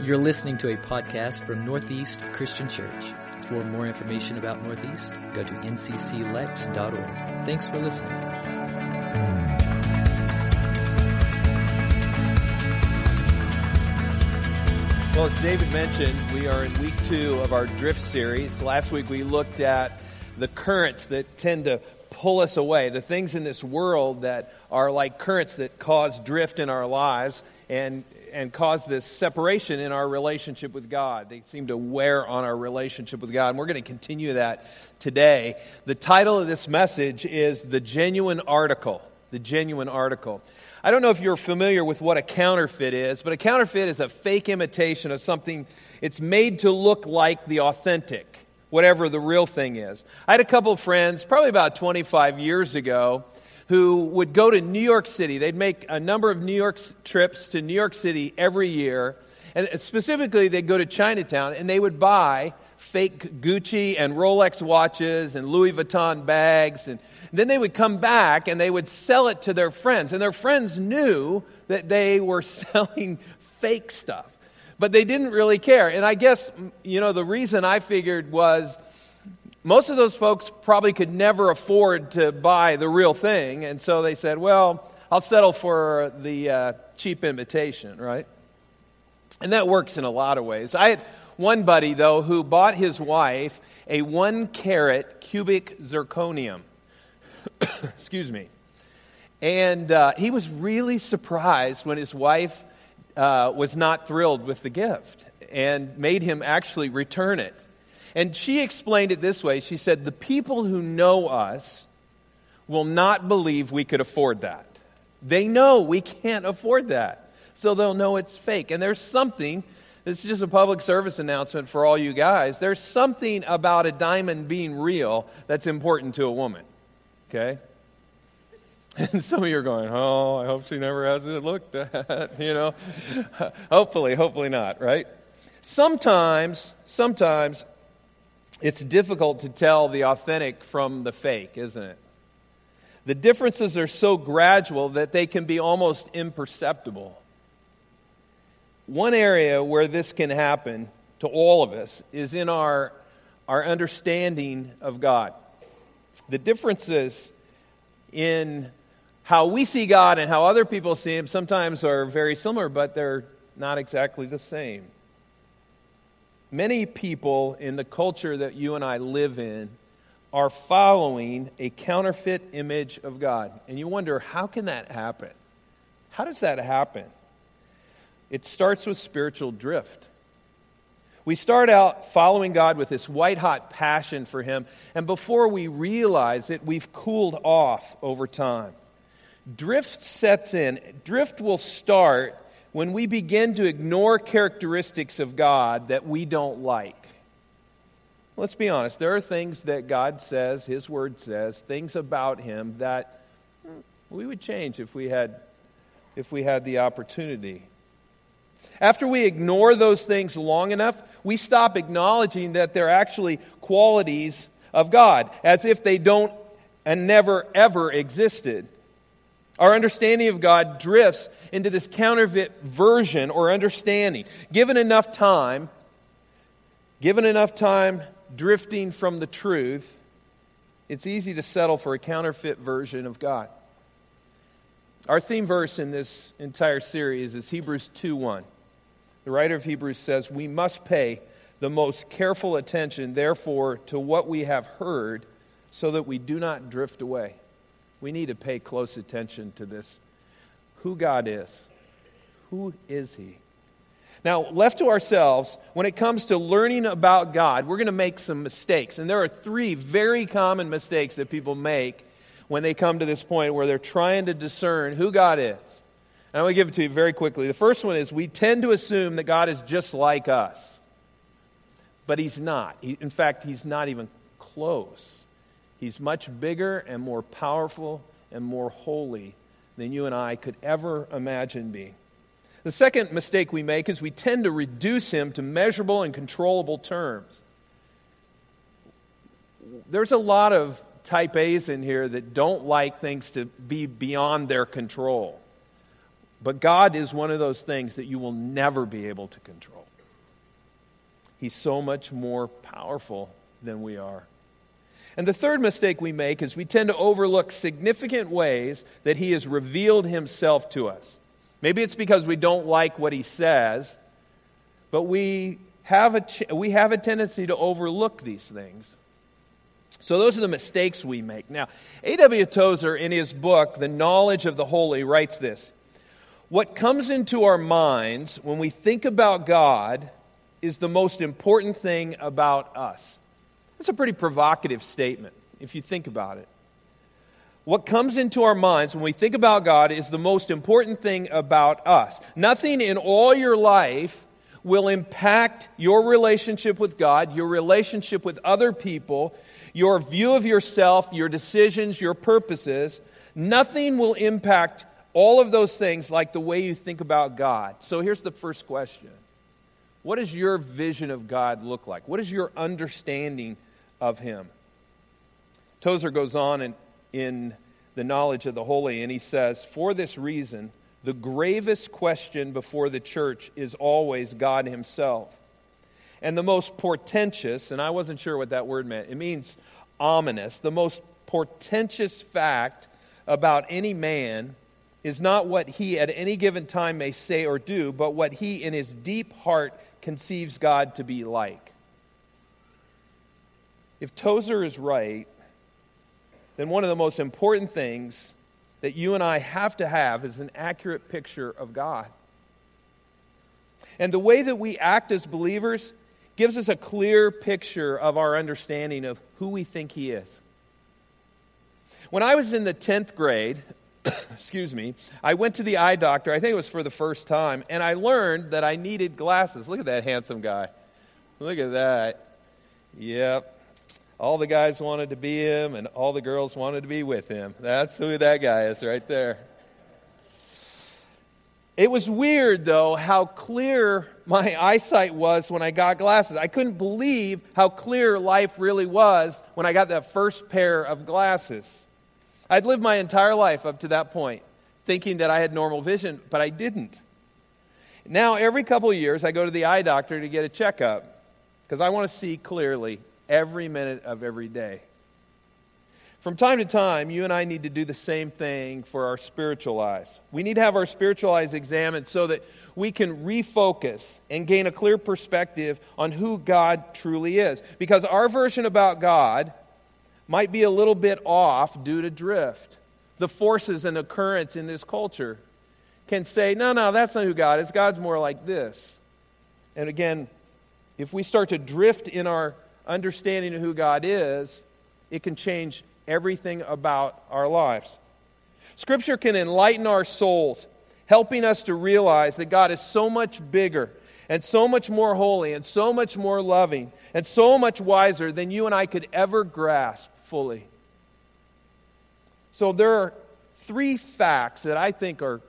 You're listening to a podcast from Northeast Christian Church. For more information about Northeast, go to ncclex.org. Thanks for listening. Well, as David mentioned, we are in week two of our drift series. Last week we looked at the currents that tend to pull us away, the things in this world that are like currents that cause drift in our lives and, and cause this separation in our relationship with God. They seem to wear on our relationship with God. And we're going to continue that today. The title of this message is The Genuine Article. The Genuine Article. I don't know if you're familiar with what a counterfeit is, but a counterfeit is a fake imitation of something. It's made to look like the authentic, whatever the real thing is. I had a couple of friends, probably about 25 years ago, who would go to New York City. They'd make a number of New York trips to New York City every year. And uh, specifically, they'd go to Chinatown and they would buy fake Gucci and Rolex watches and Louis Vuitton bags and then they would come back and they would sell it to their friends. And their friends knew that they were selling fake stuff. But they didn't really care. And I guess, you know, the reason I figured was most of those folks probably could never afford to buy the real thing. And so they said, well, I'll settle for the uh, cheap imitation, right? And that works in a lot of ways. I had one buddy, though, who bought his wife a one carat cubic zirconium. Excuse me. And uh, he was really surprised when his wife uh, was not thrilled with the gift and made him actually return it. And she explained it this way She said, The people who know us will not believe we could afford that. They know we can't afford that. So they'll know it's fake. And there's something, this is just a public service announcement for all you guys. There's something about a diamond being real that's important to a woman. Okay? And some of you are going, oh, I hope she never has it looked at, you know. hopefully, hopefully not, right? Sometimes, sometimes it's difficult to tell the authentic from the fake, isn't it? The differences are so gradual that they can be almost imperceptible. One area where this can happen to all of us is in our, our understanding of God. The differences in how we see God and how other people see Him sometimes are very similar, but they're not exactly the same. Many people in the culture that you and I live in are following a counterfeit image of God. And you wonder, how can that happen? How does that happen? It starts with spiritual drift. We start out following God with this white hot passion for Him, and before we realize it, we've cooled off over time. Drift sets in. Drift will start when we begin to ignore characteristics of God that we don't like. Let's be honest, there are things that God says, His Word says, things about Him that we would change if we had, if we had the opportunity. After we ignore those things long enough, we stop acknowledging that they're actually qualities of God, as if they don't and never ever existed. Our understanding of God drifts into this counterfeit version or understanding. Given enough time, given enough time drifting from the truth, it's easy to settle for a counterfeit version of God. Our theme verse in this entire series is Hebrews 2 1. The writer of Hebrews says, We must pay the most careful attention, therefore, to what we have heard so that we do not drift away. We need to pay close attention to this who God is. Who is He? Now, left to ourselves, when it comes to learning about God, we're going to make some mistakes. And there are three very common mistakes that people make when they come to this point where they're trying to discern who God is. And I'm going to give it to you very quickly. The first one is we tend to assume that God is just like us, but He's not. He, in fact, He's not even close. He's much bigger and more powerful and more holy than you and I could ever imagine being. The second mistake we make is we tend to reduce him to measurable and controllable terms. There's a lot of type A's in here that don't like things to be beyond their control. But God is one of those things that you will never be able to control. He's so much more powerful than we are. And the third mistake we make is we tend to overlook significant ways that He has revealed Himself to us. Maybe it's because we don't like what He says, but we have a, we have a tendency to overlook these things. So, those are the mistakes we make. Now, A.W. Tozer, in his book, The Knowledge of the Holy, writes this What comes into our minds when we think about God is the most important thing about us. That's a pretty provocative statement if you think about it. What comes into our minds when we think about God is the most important thing about us. Nothing in all your life will impact your relationship with God, your relationship with other people, your view of yourself, your decisions, your purposes. Nothing will impact all of those things like the way you think about God. So here's the first question What does your vision of God look like? What is your understanding of Him? Tozer goes on in, in The Knowledge of the Holy, and he says, For this reason, the gravest question before the church is always God Himself. And the most portentous, and I wasn't sure what that word meant, it means ominous. The most portentous fact about any man is not what he at any given time may say or do, but what he in his deep heart conceives God to be like. If Tozer is right, then one of the most important things that you and I have to have is an accurate picture of God. And the way that we act as believers gives us a clear picture of our understanding of who we think He is. When I was in the 10th grade, excuse me, I went to the eye doctor, I think it was for the first time, and I learned that I needed glasses. Look at that handsome guy. Look at that. Yep. All the guys wanted to be him, and all the girls wanted to be with him. That's who that guy is right there. It was weird, though, how clear my eyesight was when I got glasses. I couldn't believe how clear life really was when I got that first pair of glasses. I'd lived my entire life up to that point thinking that I had normal vision, but I didn't. Now, every couple of years, I go to the eye doctor to get a checkup because I want to see clearly every minute of every day. From time to time, you and I need to do the same thing for our spiritual eyes. We need to have our spiritual eyes examined so that we can refocus and gain a clear perspective on who God truly is. Because our version about God might be a little bit off due to drift. The forces and occurrence in this culture can say, no, no, that's not who God is. God's more like this. And again, if we start to drift in our understanding of who God is, it can change everything about our lives. Scripture can enlighten our souls, helping us to realize that God is so much bigger and so much more holy and so much more loving and so much wiser than you and I could ever grasp fully. So there are three facts that I think are,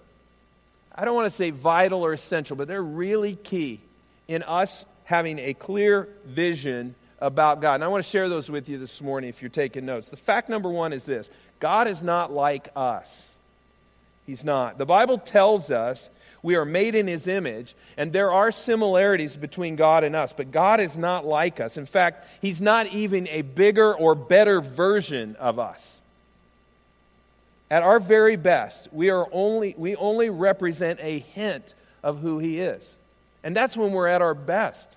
I don't want to say vital or essential, but they're really key in us having a clear vision about God. And I want to share those with you this morning if you're taking notes. The fact number one is this God is not like us. He's not. The Bible tells us we are made in His image, and there are similarities between God and us, but God is not like us. In fact, He's not even a bigger or better version of us. At our very best, we, are only, we only represent a hint of who He is. And that's when we're at our best.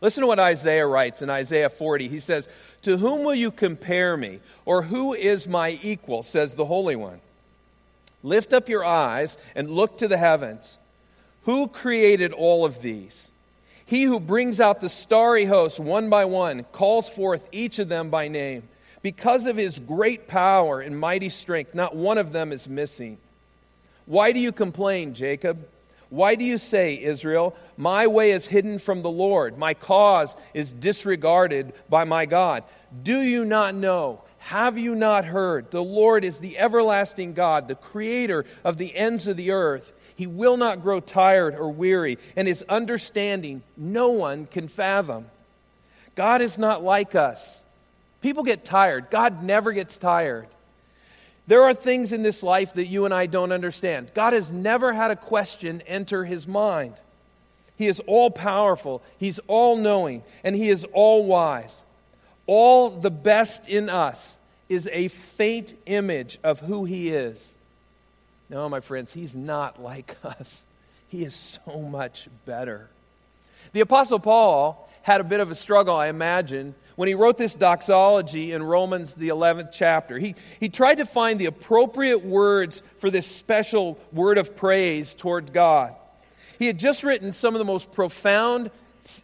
Listen to what Isaiah writes in Isaiah 40. He says, To whom will you compare me? Or who is my equal? says the Holy One. Lift up your eyes and look to the heavens. Who created all of these? He who brings out the starry host one by one, calls forth each of them by name. Because of his great power and mighty strength, not one of them is missing. Why do you complain, Jacob? Why do you say, Israel, my way is hidden from the Lord, my cause is disregarded by my God? Do you not know? Have you not heard? The Lord is the everlasting God, the creator of the ends of the earth. He will not grow tired or weary, and his understanding no one can fathom. God is not like us. People get tired. God never gets tired. There are things in this life that you and I don't understand. God has never had a question enter his mind. He is all powerful, he's all knowing, and he is all wise. All the best in us is a faint image of who he is. No, my friends, he's not like us. He is so much better. The Apostle Paul had a bit of a struggle, I imagine, when he wrote this doxology in Romans, the 11th chapter. He, he tried to find the appropriate words for this special word of praise toward God. He had just written some of the most profound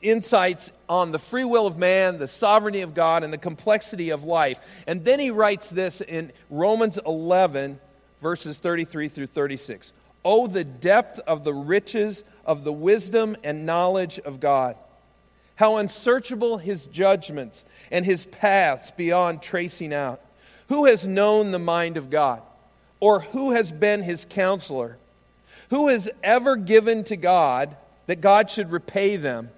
insights on the free will of man, the sovereignty of God, and the complexity of life. And then he writes this in Romans 11, verses 33 through 36. Oh, the depth of the riches of the wisdom and knowledge of God. How unsearchable his judgments and his paths beyond tracing out. Who has known the mind of God? Or who has been his counselor? Who has ever given to God that God should repay them?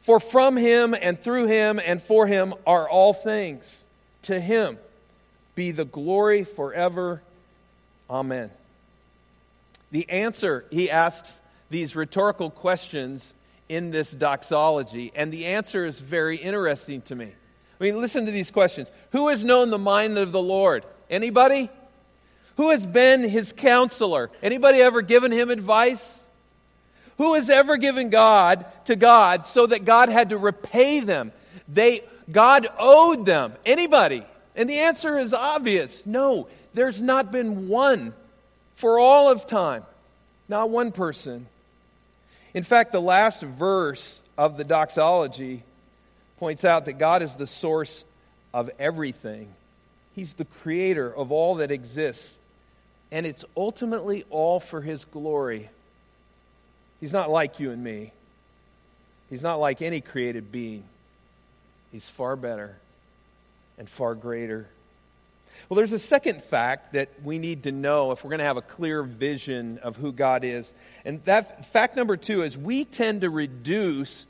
For from him and through him and for him are all things. To him be the glory forever. Amen. The answer, he asks these rhetorical questions in this doxology, and the answer is very interesting to me. I mean, listen to these questions. Who has known the mind of the Lord? Anybody? Who has been his counselor? Anybody ever given him advice? Who has ever given God to God so that God had to repay them? They God owed them. Anybody? And the answer is obvious. No, there's not been one for all of time. Not one person. In fact, the last verse of the doxology points out that God is the source of everything. He's the creator of all that exists. And it's ultimately all for His glory. He's not like you and me, He's not like any created being. He's far better and far greater. Well, there's a second fact that we need to know if we're going to have a clear vision of who God is. And that fact number two is we tend to reduce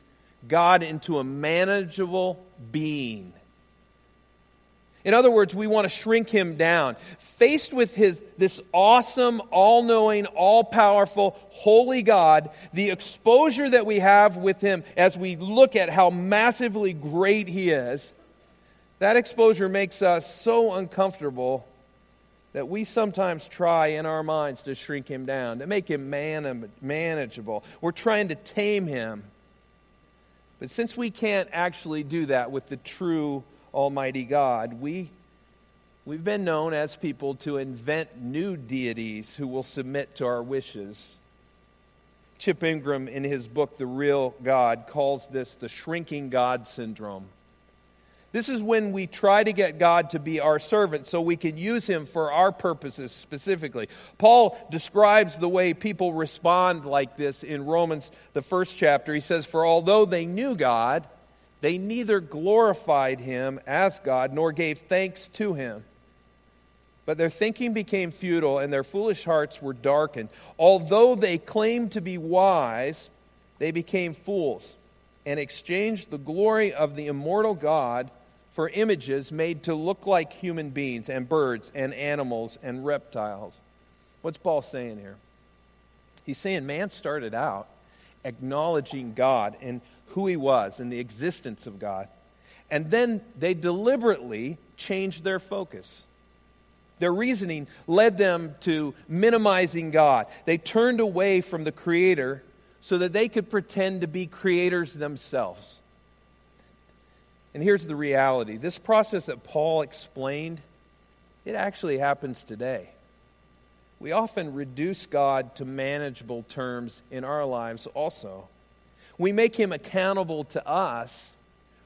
God into a manageable being. In other words, we want to shrink him down. Faced with his, this awesome, all knowing, all powerful, holy God, the exposure that we have with him as we look at how massively great he is that exposure makes us so uncomfortable that we sometimes try in our minds to shrink him down, to make him man- manageable. We're trying to tame him. But since we can't actually do that with the true Almighty God, we, we've been known as people to invent new deities who will submit to our wishes. Chip Ingram, in his book, The Real God, calls this the shrinking God syndrome. This is when we try to get God to be our servant so we can use him for our purposes specifically. Paul describes the way people respond like this in Romans, the first chapter. He says, For although they knew God, they neither glorified him as God nor gave thanks to him. But their thinking became futile and their foolish hearts were darkened. Although they claimed to be wise, they became fools and exchanged the glory of the immortal God for images made to look like human beings and birds and animals and reptiles. What's Paul saying here? He's saying man started out acknowledging God and who he was and the existence of God. And then they deliberately changed their focus. Their reasoning led them to minimizing God. They turned away from the Creator so that they could pretend to be creators themselves. And here's the reality this process that Paul explained, it actually happens today. We often reduce God to manageable terms in our lives also. We make him accountable to us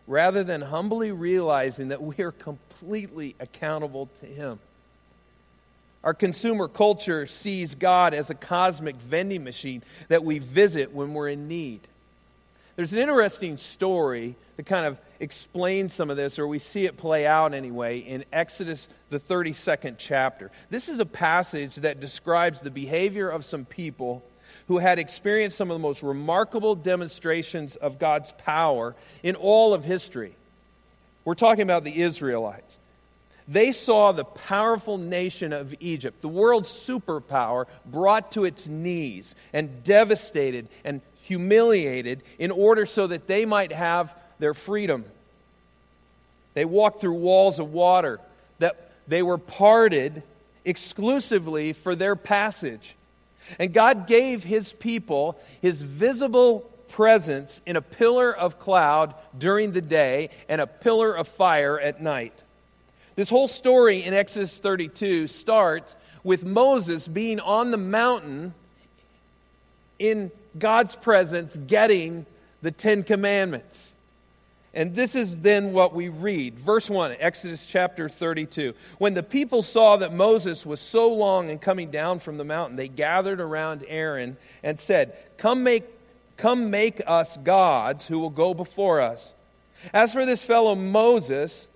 rather than humbly realizing that we are completely accountable to him. Our consumer culture sees God as a cosmic vending machine that we visit when we're in need. There's an interesting story that kind of explains some of this, or we see it play out anyway, in Exodus, the 32nd chapter. This is a passage that describes the behavior of some people who had experienced some of the most remarkable demonstrations of God's power in all of history. We're talking about the Israelites. They saw the powerful nation of Egypt, the world's superpower, brought to its knees and devastated and humiliated in order so that they might have their freedom. They walked through walls of water that they were parted exclusively for their passage. And God gave his people his visible presence in a pillar of cloud during the day and a pillar of fire at night. This whole story in Exodus 32 starts with Moses being on the mountain in God's presence getting the Ten Commandments. And this is then what we read. Verse 1, Exodus chapter 32. When the people saw that Moses was so long in coming down from the mountain, they gathered around Aaron and said, Come make, come make us gods who will go before us. As for this fellow Moses,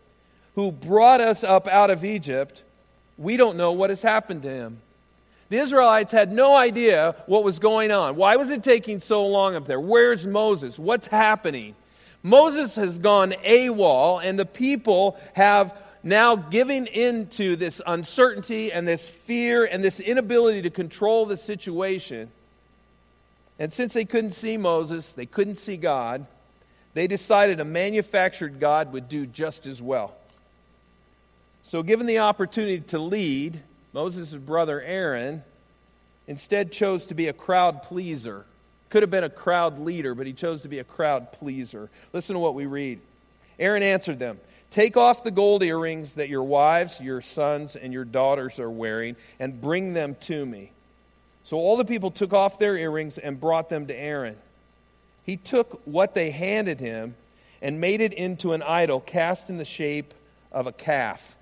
who brought us up out of Egypt, we don't know what has happened to him. The Israelites had no idea what was going on. Why was it taking so long up there? Where's Moses? What's happening? Moses has gone AWOL, and the people have now given into this uncertainty and this fear and this inability to control the situation. And since they couldn't see Moses, they couldn't see God, they decided a manufactured God would do just as well. So, given the opportunity to lead, Moses' brother Aaron instead chose to be a crowd pleaser. Could have been a crowd leader, but he chose to be a crowd pleaser. Listen to what we read. Aaron answered them Take off the gold earrings that your wives, your sons, and your daughters are wearing, and bring them to me. So all the people took off their earrings and brought them to Aaron. He took what they handed him and made it into an idol cast in the shape of a calf.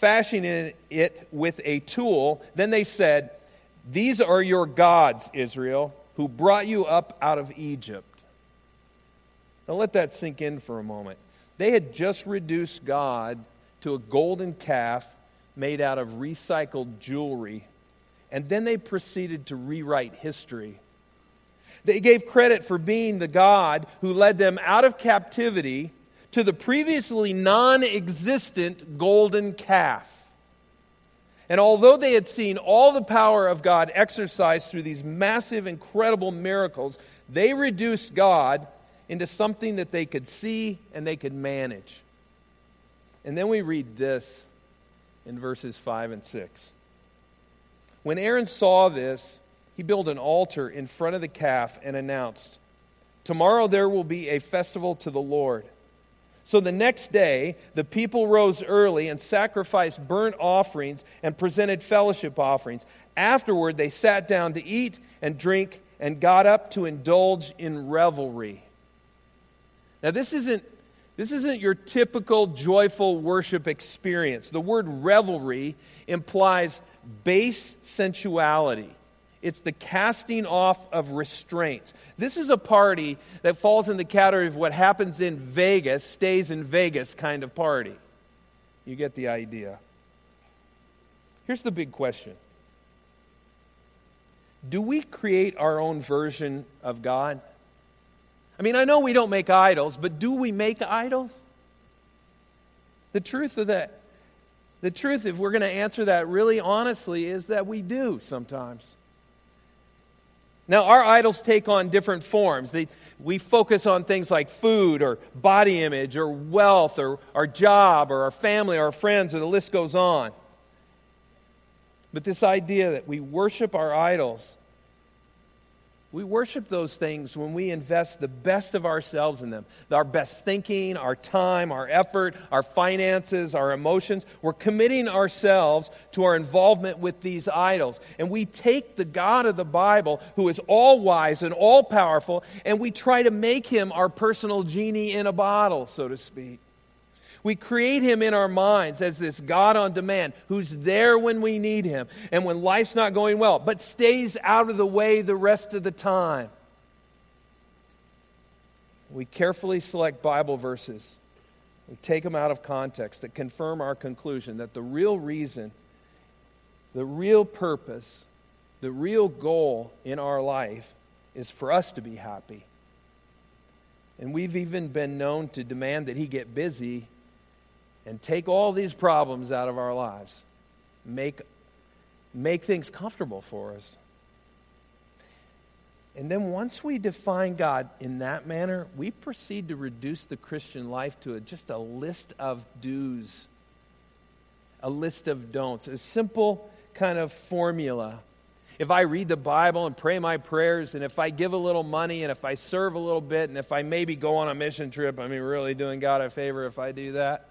Fashioning it with a tool, then they said, These are your gods, Israel who brought you up out of Egypt. Now let that sink in for a moment. They had just reduced God to a golden calf made out of recycled jewelry, and then they proceeded to rewrite history. They gave credit for being the God who led them out of captivity to the previously non existent golden calf. And although they had seen all the power of God exercised through these massive, incredible miracles, they reduced God into something that they could see and they could manage. And then we read this in verses 5 and 6. When Aaron saw this, he built an altar in front of the calf and announced, Tomorrow there will be a festival to the Lord. So the next day, the people rose early and sacrificed burnt offerings and presented fellowship offerings. Afterward, they sat down to eat and drink and got up to indulge in revelry. Now, this isn't, this isn't your typical joyful worship experience. The word revelry implies base sensuality. It's the casting off of restraints. This is a party that falls in the category of what happens in Vegas, stays in Vegas kind of party. You get the idea. Here's the big question Do we create our own version of God? I mean, I know we don't make idols, but do we make idols? The truth of that, the truth, if we're going to answer that really honestly, is that we do sometimes. Now, our idols take on different forms. They, we focus on things like food or body image or wealth or our job or our family or our friends, or the list goes on. But this idea that we worship our idols we worship those things when we invest the best of ourselves in them our best thinking, our time, our effort, our finances, our emotions. We're committing ourselves to our involvement with these idols. And we take the God of the Bible, who is all wise and all powerful, and we try to make him our personal genie in a bottle, so to speak. We create him in our minds as this God on demand who's there when we need him and when life's not going well, but stays out of the way the rest of the time. We carefully select Bible verses. We take them out of context that confirm our conclusion that the real reason, the real purpose, the real goal in our life is for us to be happy. And we've even been known to demand that he get busy and take all these problems out of our lives. Make, make things comfortable for us. And then once we define God in that manner, we proceed to reduce the Christian life to a, just a list of do's, a list of don'ts, a simple kind of formula. If I read the Bible and pray my prayers, and if I give a little money, and if I serve a little bit, and if I maybe go on a mission trip, I mean, really doing God a favor if I do that.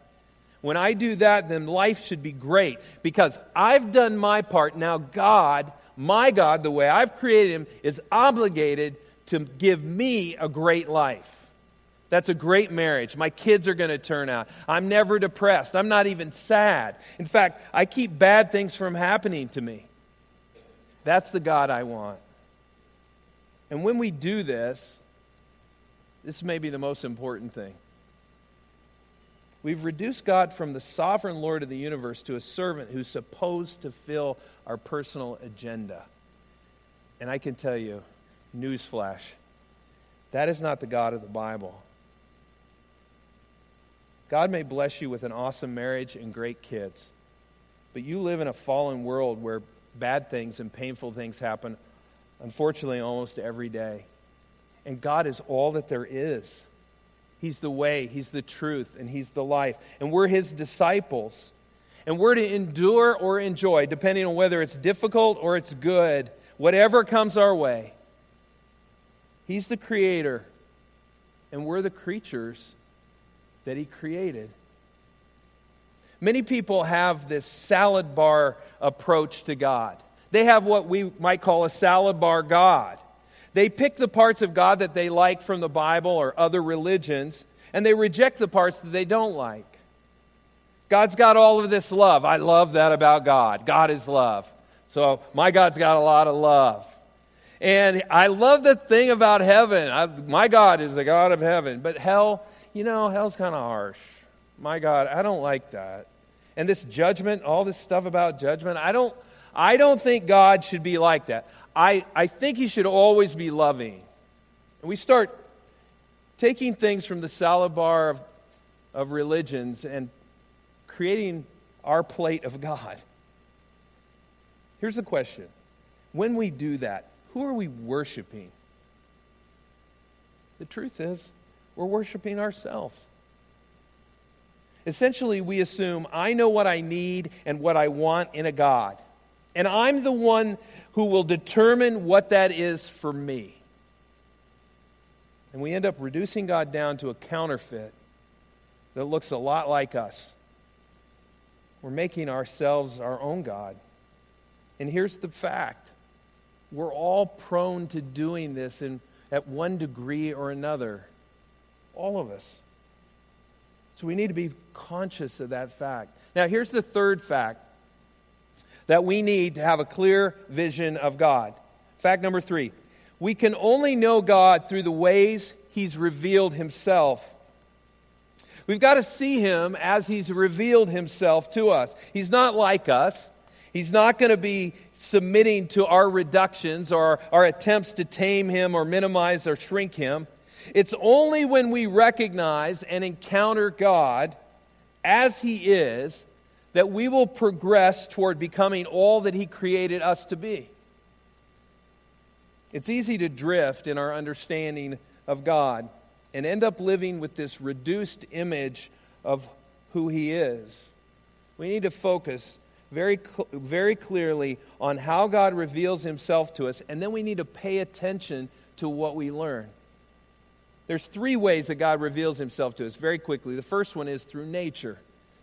When I do that, then life should be great because I've done my part. Now, God my God, the way I've created him, is obligated to give me a great life. That's a great marriage. My kids are going to turn out. I'm never depressed. I'm not even sad. In fact, I keep bad things from happening to me. That's the God I want. And when we do this, this may be the most important thing. We've reduced God from the sovereign Lord of the universe to a servant who's supposed to fill our personal agenda. And I can tell you, newsflash, that is not the God of the Bible. God may bless you with an awesome marriage and great kids, but you live in a fallen world where bad things and painful things happen, unfortunately, almost every day. And God is all that there is. He's the way, He's the truth, and He's the life. And we're His disciples. And we're to endure or enjoy, depending on whether it's difficult or it's good, whatever comes our way. He's the creator, and we're the creatures that He created. Many people have this salad bar approach to God. They have what we might call a salad bar God. They pick the parts of God that they like from the Bible or other religions, and they reject the parts that they don't like. God's got all of this love. I love that about God. God is love. So my God's got a lot of love. And I love the thing about heaven. I, my God is the God of heaven. But hell, you know, hell's kind of harsh. My God, I don't like that. And this judgment, all this stuff about judgment, I don't, I don't think God should be like that. I, I think he should always be loving. And we start taking things from the salad bar of, of religions and creating our plate of God. Here's the question when we do that, who are we worshiping? The truth is, we're worshiping ourselves. Essentially, we assume I know what I need and what I want in a God. And I'm the one who will determine what that is for me. And we end up reducing God down to a counterfeit that looks a lot like us. We're making ourselves our own God. And here's the fact we're all prone to doing this in, at one degree or another. All of us. So we need to be conscious of that fact. Now, here's the third fact that we need to have a clear vision of God. Fact number three we can only know God through the ways He's revealed Himself. We've got to see Him as He's revealed Himself to us. He's not like us, He's not going to be submitting to our reductions or our, attempts to tame Him or minimize or shrink Him. It's only when we recognize and encounter God as He is that we will progress toward becoming all that He created us to be. It's easy to drift in our understanding of God and end up living with this reduced image of who He is. We need to focus very, very clearly on how God reveals Himself to us, and then we need to pay attention to what we learn. There's three ways that God reveals Himself to us very quickly. The first one is through nature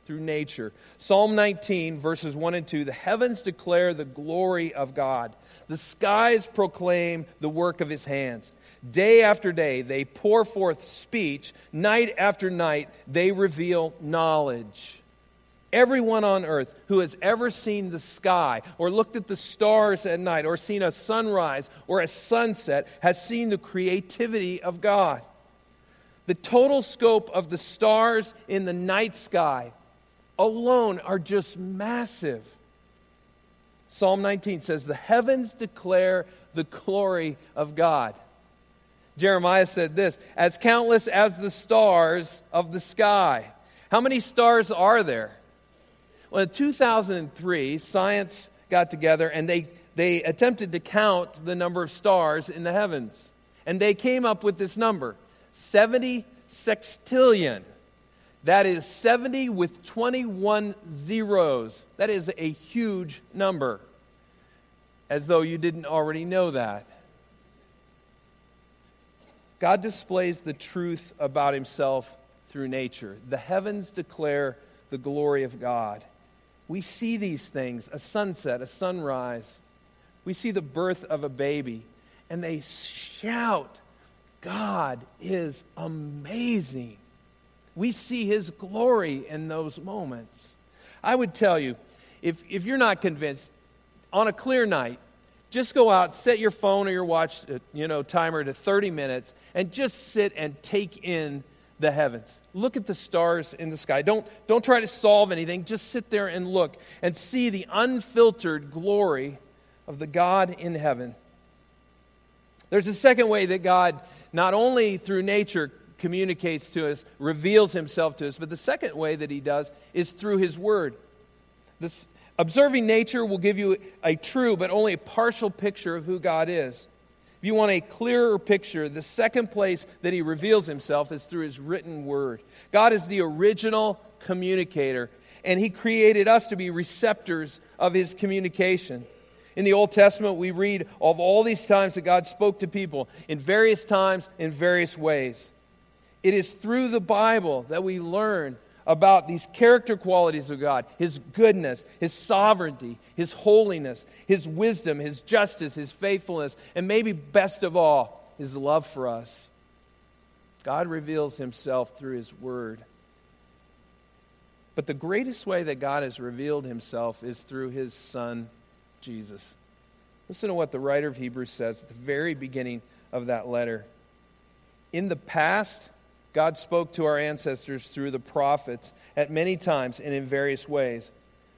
through nature. Psalm 19, verses 1 and 2 The heavens declare the glory of God, the skies proclaim the work of his hands. Day after day, they pour forth speech. Night after night, they reveal knowledge. Everyone on earth who has ever seen the sky or looked at the stars at night or seen a sunrise or a sunset has seen the creativity of God. The total scope of the stars in the night sky alone are just massive. Psalm 19 says, The heavens declare the glory of God. Jeremiah said this As countless as the stars of the sky, How many stars are there? Well, in 2003, science got together and they, they attempted to count the number of stars in the heavens. And they came up with this number 70 sextillion. That is 70 with 21 zeros. That is a huge number. As though you didn't already know that. God displays the truth about himself through nature. The heavens declare the glory of God. We see these things a sunset, a sunrise. We see the birth of a baby, and they shout, God is amazing. We see his glory in those moments. I would tell you, if, if you're not convinced, on a clear night, just go out, set your phone or your watch, uh, you know, timer to 30 minutes, and just sit and take in the heavens. Look at the stars in the sky. Don't, don't try to solve anything. Just sit there and look and see the unfiltered glory of the God in heaven. There's a second way that God, not only through nature, communicates to us, reveals himself to us, but the second way that he does is through his word. This, observing nature will give you a true but only a partial picture of who God is. If you want a clearer picture, the second place that he reveals himself is through his written word. God is the original communicator, and he created us to be receptors of his communication. In the Old Testament, we read of all these times that God spoke to people in various times, in various ways. It is through the Bible that we learn about these character qualities of God His goodness, His sovereignty, His holiness, His wisdom, His justice, His faithfulness, and maybe best of all, His love for us. God reveals Himself through His Word. But the greatest way that God has revealed Himself is through His Son, Jesus. Listen to what the writer of Hebrews says at the very beginning of that letter. In the past, God spoke to our ancestors through the prophets at many times and in various ways.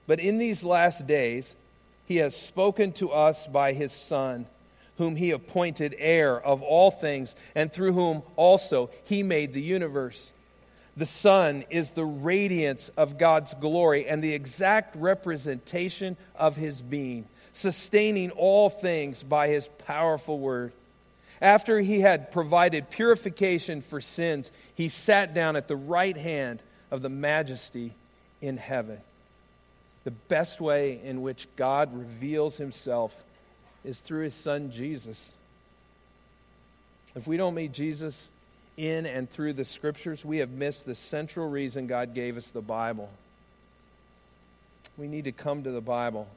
But in these last days, he has spoken to us by his Son, whom he appointed heir of all things, and through whom also he made the universe. The Son is the radiance of God's glory and the exact representation of his being, sustaining all things by his powerful word. After he had provided purification for sins, he sat down at the right hand of the majesty in heaven. The best way in which God reveals himself is through his son Jesus. If we don't meet Jesus in and through the scriptures, we have missed the central reason God gave us the Bible. We need to come to the Bible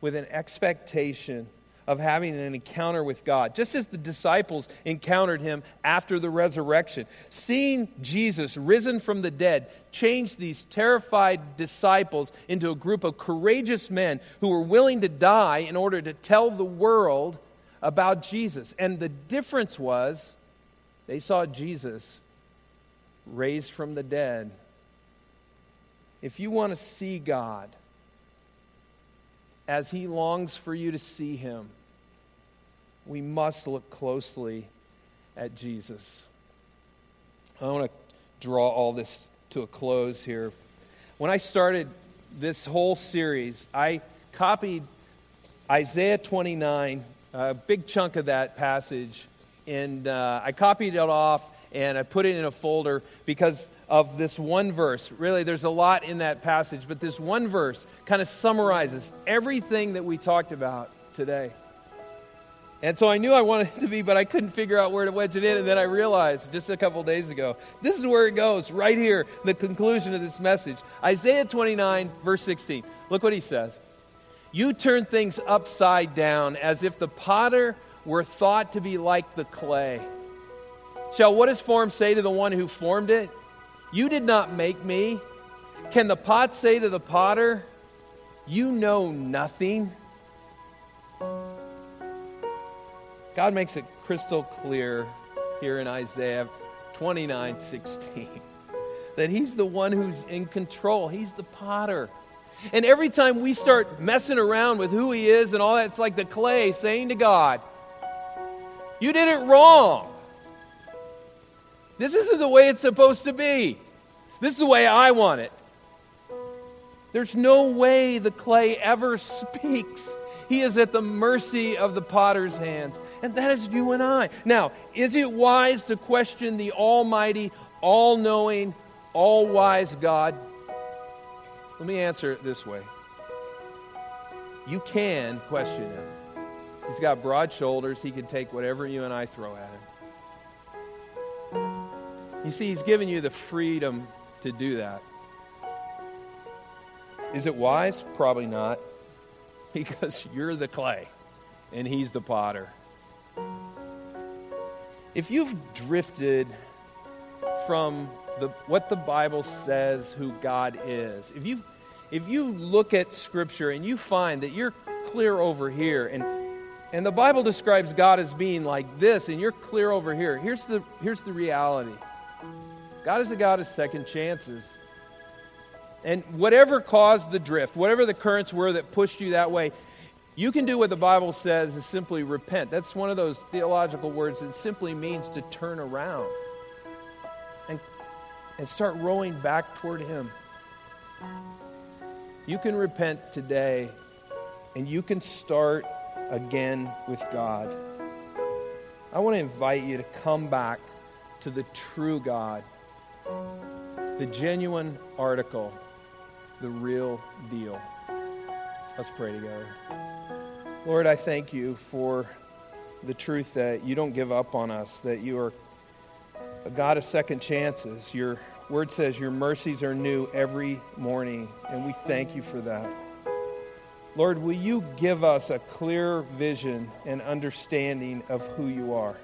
with an expectation of having an encounter with God, just as the disciples encountered him after the resurrection. Seeing Jesus risen from the dead changed these terrified disciples into a group of courageous men who were willing to die in order to tell the world about Jesus. And the difference was they saw Jesus raised from the dead. If you want to see God, as he longs for you to see him, we must look closely at Jesus. I want to draw all this to a close here. When I started this whole series, I copied Isaiah 29, a big chunk of that passage, and uh, I copied it off and I put it in a folder because of this one verse. Really, there's a lot in that passage, but this one verse kind of summarizes everything that we talked about today. And so I knew I wanted it to be, but I couldn't figure out where to wedge it in. And then I realized just a couple days ago, this is where it goes, right here, the conclusion of this message. Isaiah 29, verse 16. Look what he says. You turn things upside down as if the potter were thought to be like the clay. Shall what is formed say to the one who formed it? You did not make me. Can the pot say to the potter, You know nothing? God makes it crystal clear here in Isaiah 29 16 that He's the one who's in control, He's the potter. And every time we start messing around with who He is and all that, it's like the clay saying to God, You did it wrong. This isn't the way it's supposed to be. This is the way I want it. There's no way the clay ever speaks. He is at the mercy of the potter's hands. And that is you and I. Now, is it wise to question the almighty, all knowing, all wise God? Let me answer it this way. You can question him. He's got broad shoulders. He can take whatever you and I throw at him. You see, he's given you the freedom to do that. Is it wise? Probably not. Because you're the clay and he's the potter. If you've drifted from the, what the Bible says who God is, if you if you look at Scripture and you find that you're clear over here, and and the Bible describes God as being like this, and you're clear over here. Here's the here's the reality. God is a God of second chances. And whatever caused the drift, whatever the currents were that pushed you that way, you can do what the Bible says is simply repent. That's one of those theological words that simply means to turn around and, and start rowing back toward Him. You can repent today and you can start again with God. I want to invite you to come back to the true God, the genuine article the real deal. Let's pray together. Lord, I thank you for the truth that you don't give up on us, that you are a God of second chances. Your word says your mercies are new every morning, and we thank you for that. Lord, will you give us a clear vision and understanding of who you are?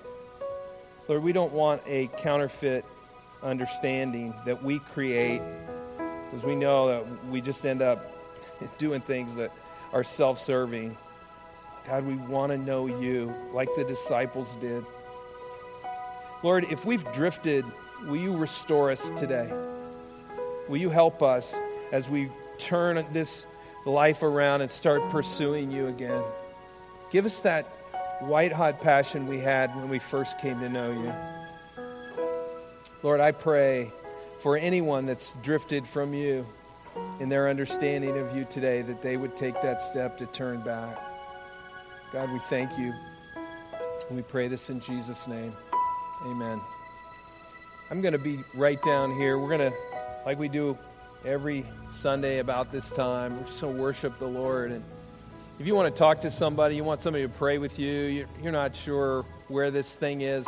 Lord, we don't want a counterfeit understanding that we create because we know that we just end up doing things that are self serving. God, we want to know you like the disciples did. Lord, if we've drifted, will you restore us today? Will you help us as we turn this life around and start pursuing you again? Give us that white hot passion we had when we first came to know you. Lord, I pray for anyone that's drifted from you in their understanding of you today, that they would take that step to turn back. God, we thank you. We pray this in Jesus' name. Amen. I'm going to be right down here. We're going to, like we do every Sunday about this time, we're just going to worship the Lord. And if you want to talk to somebody, you want somebody to pray with you, you're not sure where this thing is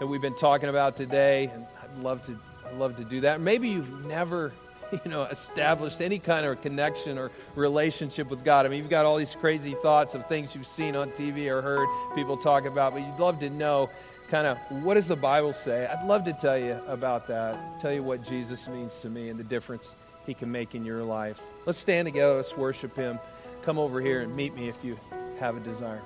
that we've been talking about today, I'd love to I'd love to do that. Maybe you've never, you know, established any kind of connection or relationship with God. I mean, you've got all these crazy thoughts of things you've seen on TV or heard people talk about, but you'd love to know kind of what does the Bible say? I'd love to tell you about that, tell you what Jesus means to me and the difference he can make in your life. Let's stand together, let's worship him. Come over here and meet me if you have a desire.